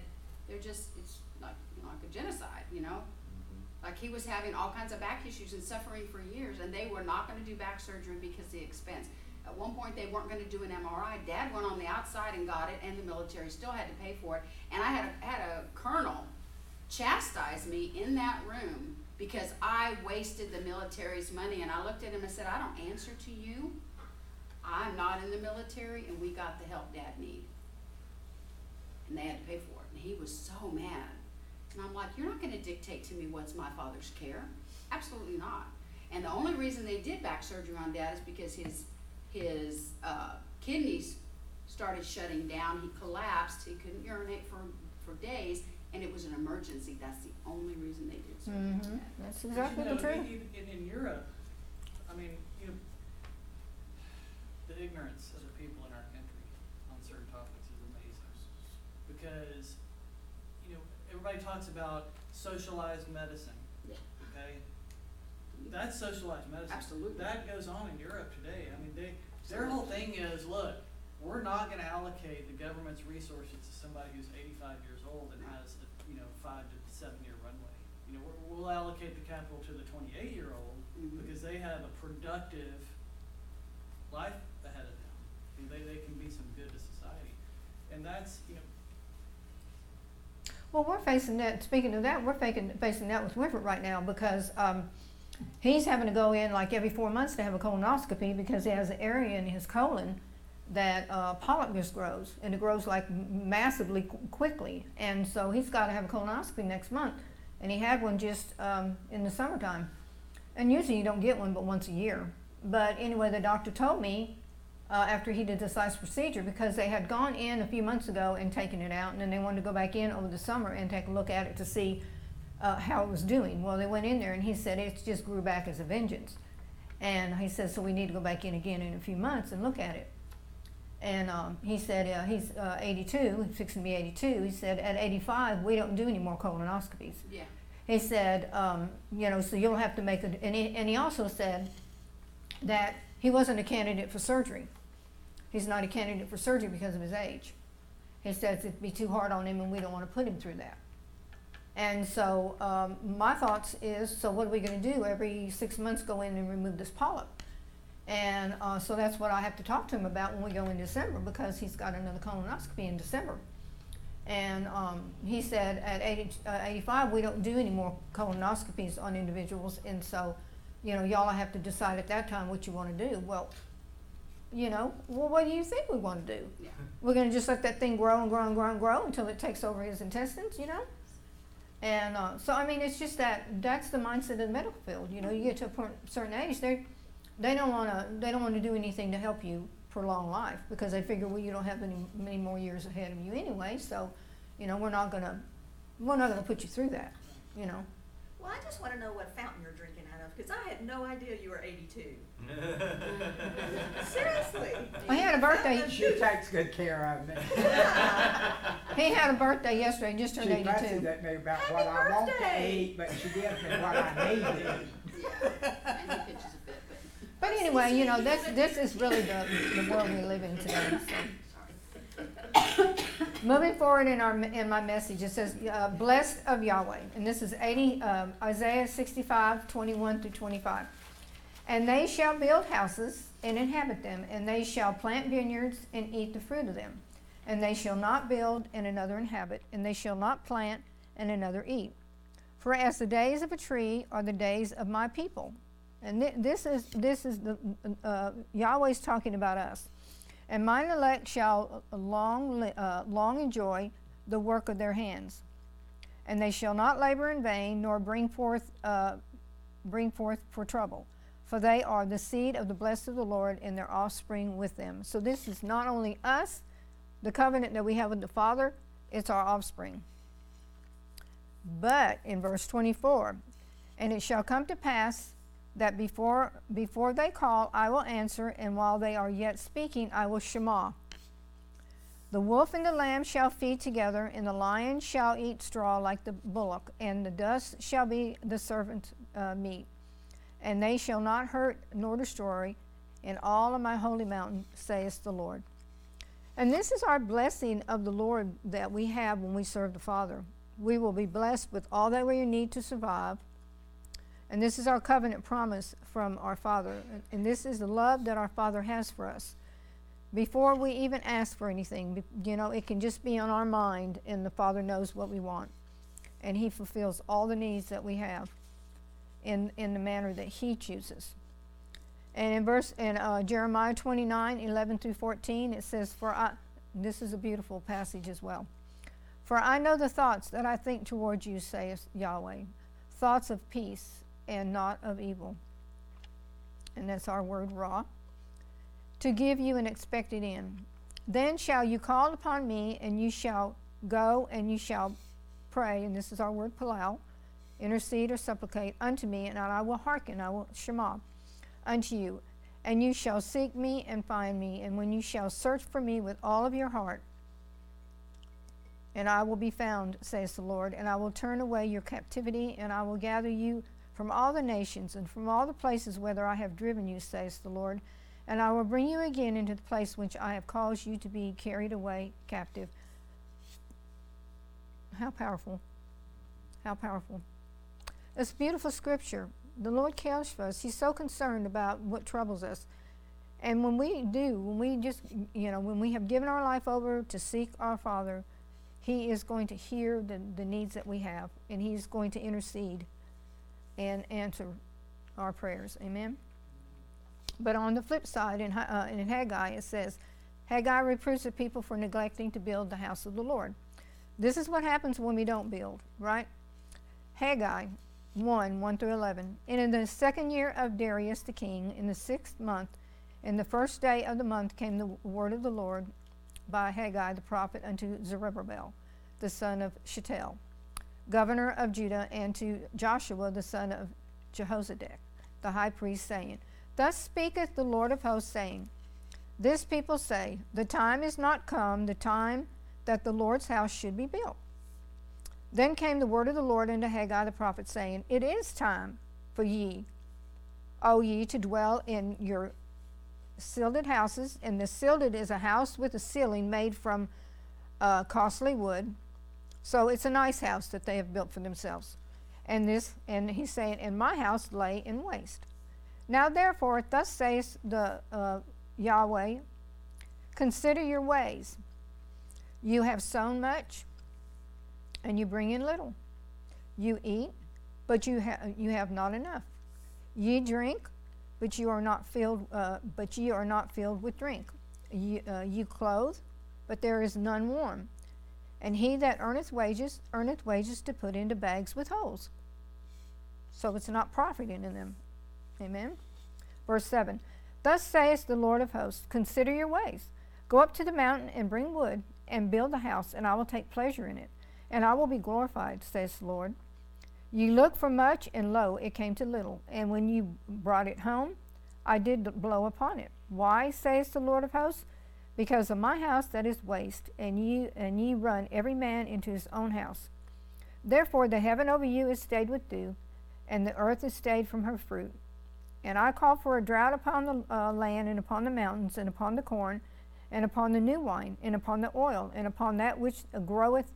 Speaker 6: they're just, it's like, you know, like a genocide, you know? Mm-hmm. Like he was having all kinds of back issues and suffering for years, and they were not gonna do back surgery because of the expense. At one point, they weren't gonna do an MRI. Dad went on the outside and got it, and the military still had to pay for it. And I had a, had a colonel chastise me in that room because I wasted the military's money, and I looked at him and said, I don't answer to you. I'm not in the military, and we got the help Dad need. And they had to pay for it, and he was so mad. And I'm like, you're not gonna dictate to me what's my father's care. Absolutely not. And the only reason they did back surgery on dad is because his, his, uh, kidneys started shutting down. He collapsed, he couldn't urinate for, for days, and it was an emergency. That's the only reason they did so. on
Speaker 1: hmm. That's
Speaker 4: But
Speaker 1: exactly
Speaker 4: you
Speaker 1: the
Speaker 4: know,
Speaker 1: truth.
Speaker 4: In, in, in Europe, I mean, you know, the ignorance of the people in our country on certain topics is amazing. Because, you know, everybody talks about socialized medicine,
Speaker 6: Yeah.
Speaker 4: okay? That's socialized medicine.
Speaker 6: Absolutely.
Speaker 4: That goes on in Europe today. I mean, they, their whole thing is, look, we're not gonna allocate the government's resources to somebody who's eighty-five years old and has, a, you know, five to seven-year runway. You know, we're, we'll allocate the capital to the twenty-eight-year-old
Speaker 6: Mhm.
Speaker 4: because they have a productive life ahead of them. You know, They, they can be some good to society. And that's, you know,
Speaker 1: Well, we're facing that, speaking of that, we're facing, facing that with Winford right now because um, he's having to go in like every four months to have a colonoscopy because he has an area in his colon that uh, polyp just grows and it grows like massively qu- quickly. And so he's got to have a colonoscopy next month. And he had one just um, in the summertime. And usually you don't get one but once a year. But anyway, the doctor told me uh, after he did the size procedure because they had gone in a few months ago and taken it out, and then they wanted to go back in over the summer and take a look at it to see uh, how it was doing. Well, they went in there and he said it just grew back as a vengeance. And he said, so we need to go back in again in a few months and look at it. And um, he said uh, he's uh, 82, he's fixing to be 82. He said at 85 we don't do any more colonoscopies.
Speaker 6: Yeah.
Speaker 1: He said, um, you know, so you'll have to make a, and he, and he also said that he wasn't a candidate for surgery. He's not a candidate for surgery because of his age. He says it'd be too hard on him and we don't want to put him through that. And so um, my thoughts is, so what are we going to do? Every six months go in and remove this polyp. And uh, so that's what I have to talk to him about when we go in December because he's got another colonoscopy in December. And um, he said at 80, uh, 85, we don't do any more colonoscopies on individuals. And so, you know, y'all have to decide at that time what you want to do. Well, you know, well, what do you think we want to do?
Speaker 6: Yeah.
Speaker 1: We're going to just let that thing grow and grow and grow and grow until it takes over his intestines, you know? And uh, so, I mean, it's just that that's the mindset of the medical field. You know, you get to a certain age, they they don't want to they don't want to do anything to help you prolong life because they figure, well, you don't have any many more years ahead of you anyway. So, you know, we're not gonna we're not gonna put you through that. You know.
Speaker 3: Well, I just wanna know what fountain you're drinking out of, cause I had no idea you were eighty-two. *laughs* Seriously.
Speaker 1: I had a birthday.
Speaker 8: She takes good care of me. *laughs*
Speaker 1: He had a birthday yesterday. Just turned
Speaker 8: She fusses
Speaker 1: 82.
Speaker 8: at me about
Speaker 3: Happy
Speaker 8: what I want to eat, but she gives me what I need to *laughs* eat.
Speaker 6: Yeah. But
Speaker 1: anyway, you know, this this is really the the world we live in today. So. Moving forward in our in my message, it says, uh, "Blessed of Yahweh," and this is 80 um, Isaiah 65, 21 through 25. And they shall build houses and inhabit them, and they shall plant vineyards and eat the fruit of them. And they shall not build and another inhabit, and they shall not plant and another eat. For as the days of a tree are the days of my people, and thi- this is this is the uh, Yahweh's talking about us. And mine elect shall long, li- uh, long enjoy the work of their hands, and they shall not labor in vain, nor bring forth, uh, bring forth for trouble, for they are the seed of the blessed of the Lord, and their offspring with them. So this is not only us, the covenant that we have with the Father; it's our offspring. But in verse 24, and it shall come to pass that before before they call, I will answer, and while they are yet speaking, I will shema. The wolf and the lamb shall feed together, and the lion shall eat straw like the bullock, and the dust shall be the servant's uh, meat. And they shall not hurt nor destroy in all of my holy mountain, saith the Lord. And this is our blessing of the Lord that we have when we serve the Father. We will be blessed with all that we need to survive. And this is our covenant promise from our Father. And this is the love that our Father has for us. Before we even ask for anything, you know, it can just be on our mind, and the Father knows what we want. And He fulfills all the needs that we have in, in the manner that He chooses. And in verse in uh, Jeremiah 29, 11 through 14, it says, For I, this is a beautiful passage as well. For I know the thoughts that I think towards you, saith Yahweh, thoughts of peace and not of evil. And that's our word raw. To give you an expected end. Then shall you call upon me, and you shall go and you shall pray, and this is our word palau, intercede or supplicate unto me, and I will hearken, I will shema unto you. And you shall seek me and find me, and when you shall search for me with all of your heart, and I will be found, says the Lord, and I will turn away your captivity, and I will gather you from all the nations and from all the places whither I have driven you, says the Lord, and I will bring you again into the place which I have caused you to be carried away captive. How powerful! How powerful! It's beautiful scripture the Lord cares for us. He's so concerned about what troubles us. And when we do, when we just, you know, when we have given our life over to seek our Father, He is going to hear the, the needs that we have, and He's going to intercede and answer our prayers. Amen? But on the flip side, in, uh, in Haggai, it says, Haggai reproves the people for neglecting to build the house of the Lord. This is what happens when we don't build, right? Haggai 1 1 through 11. And in the second year of Darius the king, in the sixth month, in the first day of the month, came the word of the Lord by Haggai the prophet unto Zerubbabel, the son of Shealtiel, governor of Judah, and to Joshua the son of Jehozadak, the high priest, saying, Thus speaketh the Lord of hosts, saying, This people say, The time is not come, the time that the Lord's house should be built. Then came the word of the Lord unto Haggai the prophet, saying, It is time for ye, O ye, to dwell in your silded houses. And the silded is a house with a ceiling made from uh, costly wood. So it's a nice house that they have built for themselves. And this, and he's saying, And my house lay in waste. Now therefore, thus says the uh, Yahweh, consider your ways. You have sown much and you bring in little. You eat, but you, ha- you have not enough. Ye drink, but you are not filled, uh, but ye are not filled with drink. Ye, uh, you clothe, but there is none warm. And he that earneth wages, earneth wages to put into bags with holes. So it's not profiting in them. Amen. Verse 7 Thus saith the Lord of hosts Consider your ways. Go up to the mountain and bring wood, and build a house, and I will take pleasure in it and I will be glorified, says the Lord. You looked for much, and lo, it came to little. And when you brought it home, I did blow upon it. Why, says the Lord of hosts? Because of my house that is waste, and ye and ye run every man into his own house. Therefore the heaven over you is stayed with dew, and the earth is stayed from her fruit. And I call for a drought upon the uh, land, and upon the mountains, and upon the corn, and upon the new wine, and upon the oil, and upon that which groweth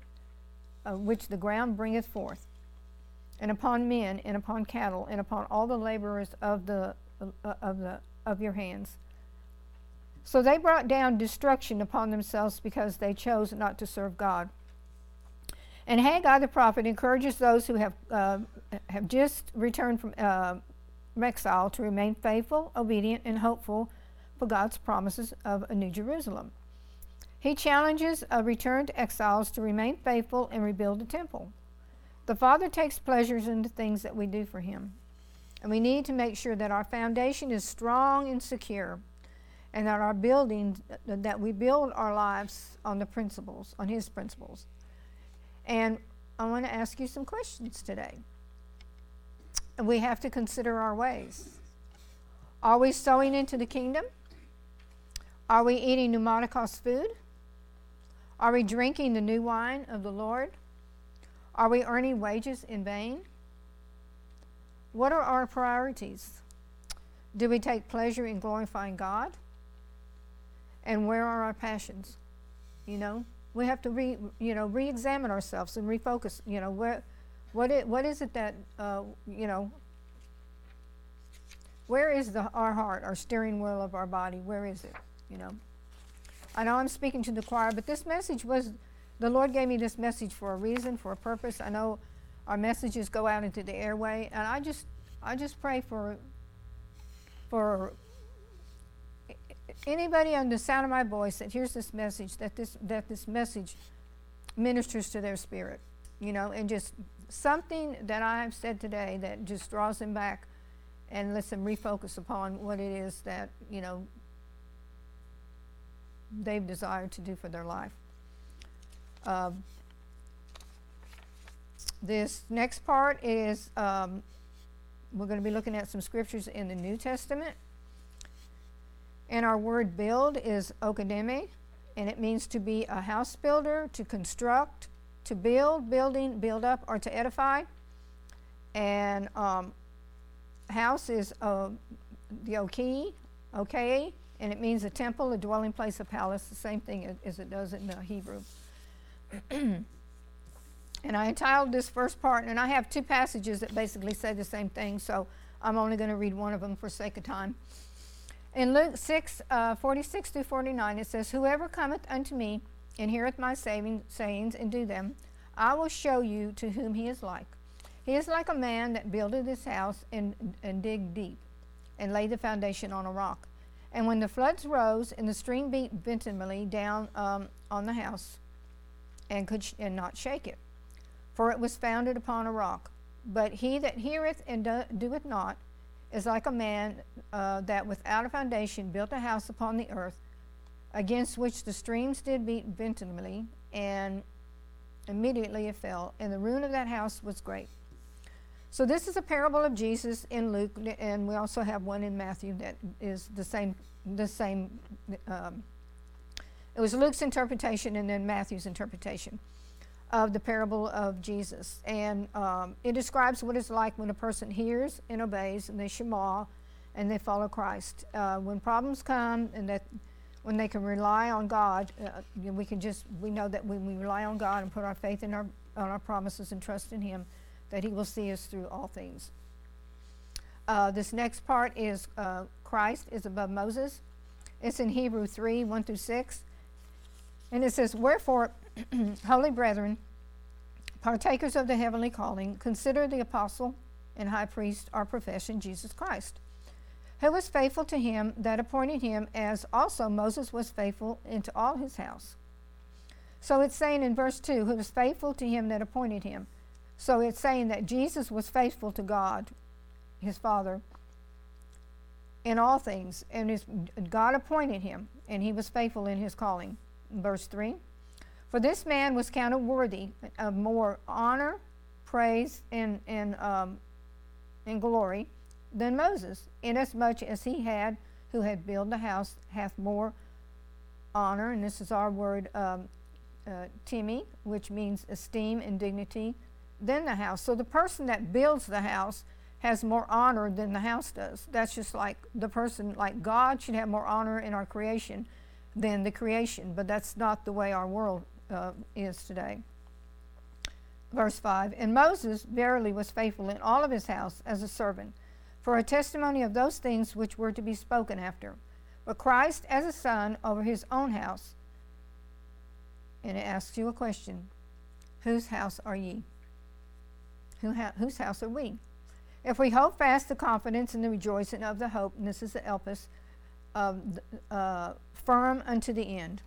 Speaker 1: uh, which the ground bringeth forth, and upon men, and upon cattle, and upon all the laborers of the uh, of the of your hands. So they brought down destruction upon themselves because they chose not to serve God. And Haggai the prophet encourages those who have uh, have just returned from, uh, exile to remain faithful, obedient, and hopeful for God's promises of a new Jerusalem. He challenges a returned exiles to remain faithful and rebuild the temple. The Father takes pleasures in the things that we do for Him. And we need to make sure that our foundation is strong and secure and that our building that we build our lives on the principles on his principles and I want to ask you some questions today. We have to consider our ways. Are we sowing into the kingdom? Are we eating pneumaticos food? Are we drinking the new wine of the Lord? Are we earning wages in vain? What are our priorities? Do we take pleasure in glorifying God? And where are our passions? You know, we have to re, you know, re-examine ourselves and refocus. You know, where, what is, what is it that, uh, you know, where is the, our heart, our steering wheel of our body? Where is it? You know, I know I'm speaking to the choir, but this message was, the Lord gave me this message for a reason, for a purpose. I know our messages go out into the airway, and I just, I just pray for, for anybody on the sound of my voice that hears this message, that this, that this message ministers to their spirit, you know, and just something that I have said today that just draws them back and lets them refocus upon what it is that, you know, they've desired to do for their life. Um, this next part is um, we're going to be looking at some scriptures in the New Testament. And our word build is okademe, and it means to be a house builder, to construct, to build, building, build up, or to edify. And um, house is uh, the oki, okay, and it means a temple, a dwelling place, a palace, the same thing as it does in the Hebrew. *clears throat* and I entitled this first part, and I have two passages that basically say the same thing, so I'm only going to read one of them for sake of time. In Luke 6, uh, 46 through 49, it says, Whoever cometh unto me and heareth my saving, sayings and do them, I will show you to whom he is like. He is like a man that buildeth his house and, and dig deep and laid the foundation on a rock. And when the floods rose and the stream beat vehemently down um, on the house and could sh- and not shake it, for it was founded upon a rock. But he that heareth and do- doeth not is like a man uh, that without a foundation built a house upon the earth, against which the streams did beat vehemently, and immediately it fell, and the ruin of that house was great. So this is a parable of Jesus in Luke, and we also have one in Matthew that is the same. The same. Um, it was Luke's interpretation and then Matthew's interpretation of the parable of Jesus, and um, it describes what it's like when a person hears and obeys, and they shema, and they follow Christ. Uh, when problems come, and that when they can rely on God, uh, we can just we know that when we rely on God and put our faith in our on our promises and trust in Him, that He will see us through all things. Uh, this next part is uh, Christ is above Moses. It's in Hebrew 3 1 through 6. And it says, Wherefore, *clears throat* holy brethren, partakers of the heavenly calling, consider the apostle and high priest our profession, Jesus Christ, who was faithful to him that appointed him, as also Moses was faithful into all his house. So it's saying in verse 2, who was faithful to him that appointed him. So it's saying that Jesus was faithful to God, his Father, in all things, and his, God appointed him, and he was faithful in his calling. Verse 3 For this man was counted worthy of more honor, praise, and, and, um, and glory than Moses, inasmuch as he had, who had built the house, hath more honor, and this is our word, um, uh, timi, which means esteem and dignity, than the house. So the person that builds the house has more honor than the house does. That's just like the person, like God should have more honor in our creation than the creation, but that's not the way our world uh, is today. Verse 5 And Moses verily was faithful in all of his house as a servant, for a testimony of those things which were to be spoken after. But Christ as a son over his own house. And it asks you a question Whose house are ye? Who ha- whose house are we? If we hold fast the confidence and the rejoicing of the hope, and this is the Elpis, uh, uh, firm unto the end.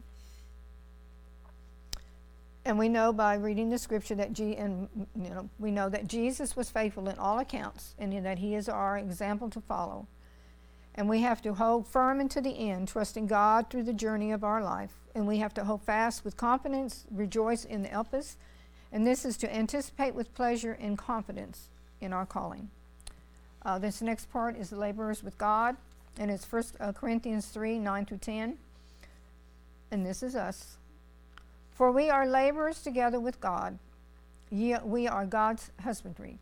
Speaker 1: And we know by reading the scripture that G, and you know we know that Jesus was faithful in all accounts, and that He is our example to follow. And we have to hold firm unto the end, trusting God through the journey of our life. And we have to hold fast with confidence, rejoice in the Elpis, And this is to anticipate with pleasure and confidence in our calling. Uh, this next part is laborers with God, and it's First uh, Corinthians 3 9 through 10. And this is us. For we are laborers together with God. Ye, we are God's husbandry.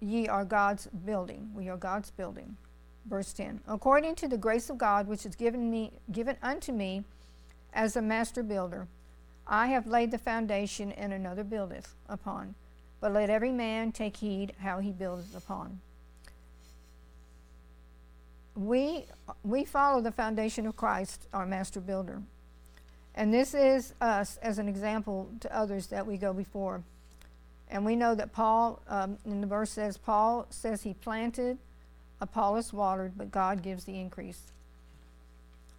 Speaker 1: Ye are God's building. We are God's building. Verse 10. According to the grace of God which is given me given unto me as a master builder, I have laid the foundation and another buildeth upon. But let every man take heed how he buildeth upon. We we follow the foundation of Christ, our master builder. And this is us as an example to others that we go before. And we know that Paul, um, in the verse says, Paul says he planted, Apollos watered, but God gives the increase.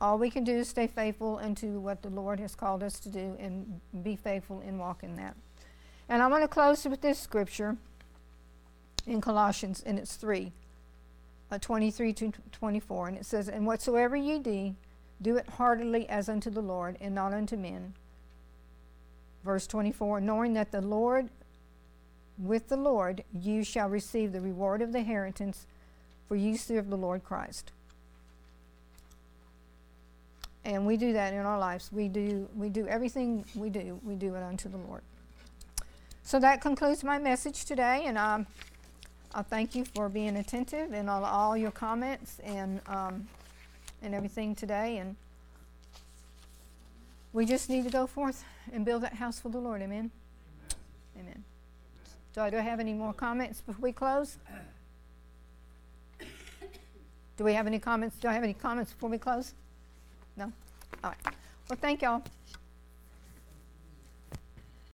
Speaker 1: All we can do is stay faithful unto what the Lord has called us to do and be faithful in that. And I'm going to close with this scripture in Colossians, and it's 3, uh, 23 to 24. And it says, And whatsoever ye do, do it heartily as unto the Lord and not unto men. Verse 24, knowing that the Lord, with the Lord, you shall receive the reward of the inheritance, for you serve the Lord Christ. And we do that in our lives. We do, we do everything we do, we do it unto the Lord. So that concludes my message today, and um, I thank you for being attentive and all, all your comments and um, and everything today. And we just need to go forth and build that house for the Lord. Amen. Amen. So, do I have any more comments before we close? Do we have any comments? Do I have any comments before we close? No? All right. Well, thank y'all.